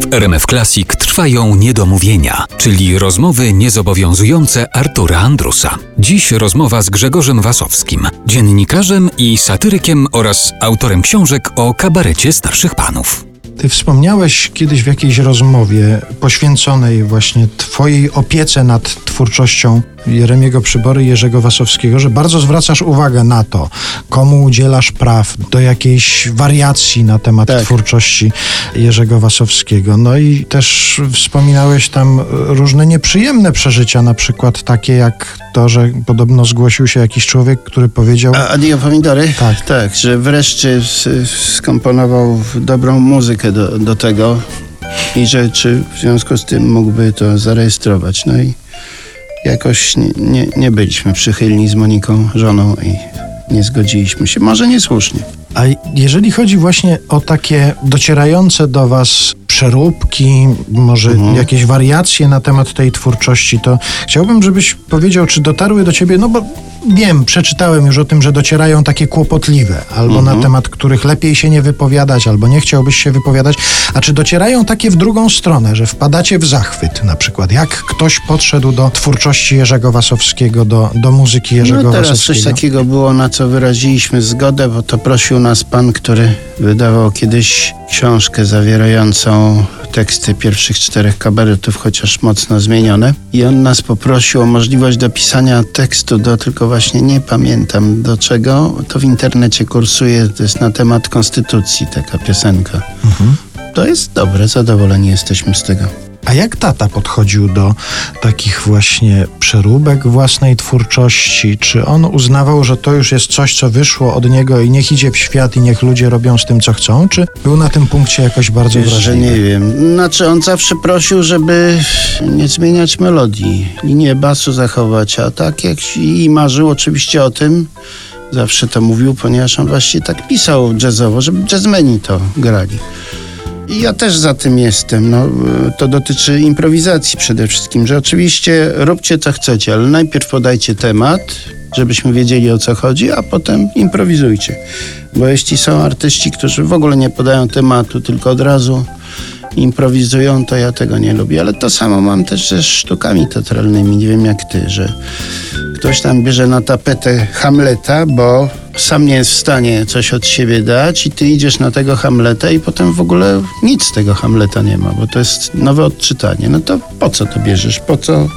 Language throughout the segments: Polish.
W RMF Classic trwają niedomówienia, czyli rozmowy niezobowiązujące Artura Andrusa. Dziś rozmowa z Grzegorzem Wasowskim, dziennikarzem i satyrykiem oraz autorem książek o kabarecie starszych panów. Ty wspomniałeś kiedyś w jakiejś rozmowie poświęconej właśnie Twojej opiece nad twórczością Jeremiego Przybory i Jerzego Wasowskiego, że bardzo zwracasz uwagę na to, komu udzielasz praw do jakiejś wariacji na temat Tak. twórczości Jerzego Wasowskiego. No i też wspominałeś tam różne nieprzyjemne przeżycia, na przykład takie jak to, że podobno zgłosił się jakiś człowiek, który powiedział... A Adio Pomidory? Tak. Tak, że wreszcie skomponował dobrą muzykę do, do tego i że czy w związku z tym mógłby to zarejestrować. No i jakoś nie, nie, nie byliśmy przychylni z Moniką, żoną i nie zgodziliśmy się. Może niesłusznie. A jeżeli chodzi właśnie o takie docierające do Was przeróbki, może jakieś wariacje na temat tej twórczości, to chciałbym, żebyś powiedział, czy dotarły do Ciebie, no bo wiem, przeczytałem już o tym, że docierają takie kłopotliwe, albo na temat których lepiej się nie wypowiadać, albo nie chciałbyś się wypowiadać, a czy docierają takie w drugą stronę, że wpadacie w zachwyt na przykład, jak ktoś podszedł do twórczości Jerzego Wasowskiego, do, do muzyki Jerzego No teraz Wasowskiego? coś takiego było, na co wyraziliśmy zgodę, bo to prosił nas pan, który wydawał kiedyś książkę zawierającą teksty pierwszych czterech kabaretów, chociaż mocno zmienione. I on nas poprosił o możliwość dopisania tekstu do, tylko właśnie nie pamiętam do czego. To w internecie kursuje, to jest na temat konstytucji taka piosenka. To jest dobre, zadowoleni jesteśmy z tego. A jak tata podchodził do takich właśnie przeróbek własnej twórczości? Czy on uznawał, że to już jest coś, co wyszło od niego i niech idzie w świat i niech ludzie robią z tym, co chcą? Czy był na tym punkcie jakoś bardzo Wiesz, że wrażliwy? nie wiem. Znaczy on zawsze prosił, żeby nie zmieniać melodii, linię basu zachować, a tak jak i marzył oczywiście o tym, zawsze to mówił, ponieważ on właśnie tak pisał jazzowo, żeby jazzmeni to grali. I ja też za tym jestem. No, to dotyczy improwizacji przede wszystkim, że oczywiście róbcie co chcecie, ale najpierw podajcie temat, żebyśmy wiedzieli o co chodzi, a potem improwizujcie. Bo jeśli są artyści, którzy w ogóle nie podają tematu, tylko od razu improwizują, to ja tego nie lubię. Ale to samo mam też ze sztukami teatralnymi. Nie wiem jak ty, że ktoś tam bierze na tapetę Hamleta, bo sam nie jest w stanie coś od siebie dać i ty idziesz na tego Hamleta i potem w ogóle nic z tego Hamleta nie ma, bo to jest nowe odczytanie. No to po co to bierzesz? Po co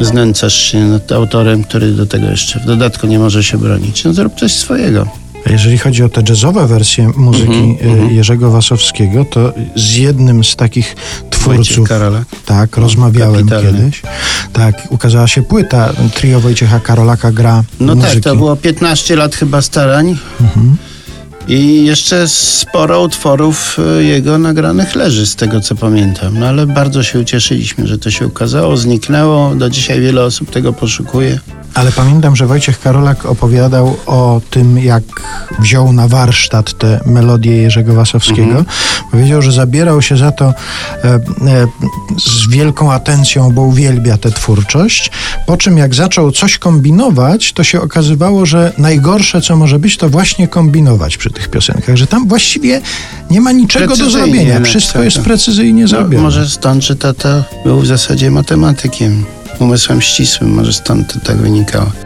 znęcasz się nad autorem, który do tego jeszcze w dodatku nie może się bronić? No zrób coś swojego. Jeżeli chodzi o te jazzowe wersje muzyki Mhm, y, Jerzego Wasowskiego, to z jednym z takich twórców... Karolak. Tak, rozmawiałem kapitalny. kiedyś. Tak, ukazała się płyta trio Wojciecha Karolaka gra No muzyki. tak, to było 15 lat chyba starań. I jeszcze sporo utworów y, jego nagranych leży, z tego co pamiętam. No ale bardzo się ucieszyliśmy, że to się ukazało, zniknęło. Do dzisiaj wiele osób tego poszukuje. Ale pamiętam, że Wojciech Karolak opowiadał o tym, jak wziął na warsztat te melodie Jerzego Wasowskiego. Powiedział, że zabierał się za to e, e, z wielką atencją, bo uwielbia tę twórczość. Po czym jak zaczął coś kombinować, to się okazywało, że najgorsze, co może być, to właśnie kombinować przy tych piosenkach. Że tam właściwie nie ma niczego do zrobienia. Wszystko tak, jest precyzyjnie No, zrobione. może stąd, że tata był w zasadzie matematykiem, umysłem ścisłym. Może stąd to tak wynikało.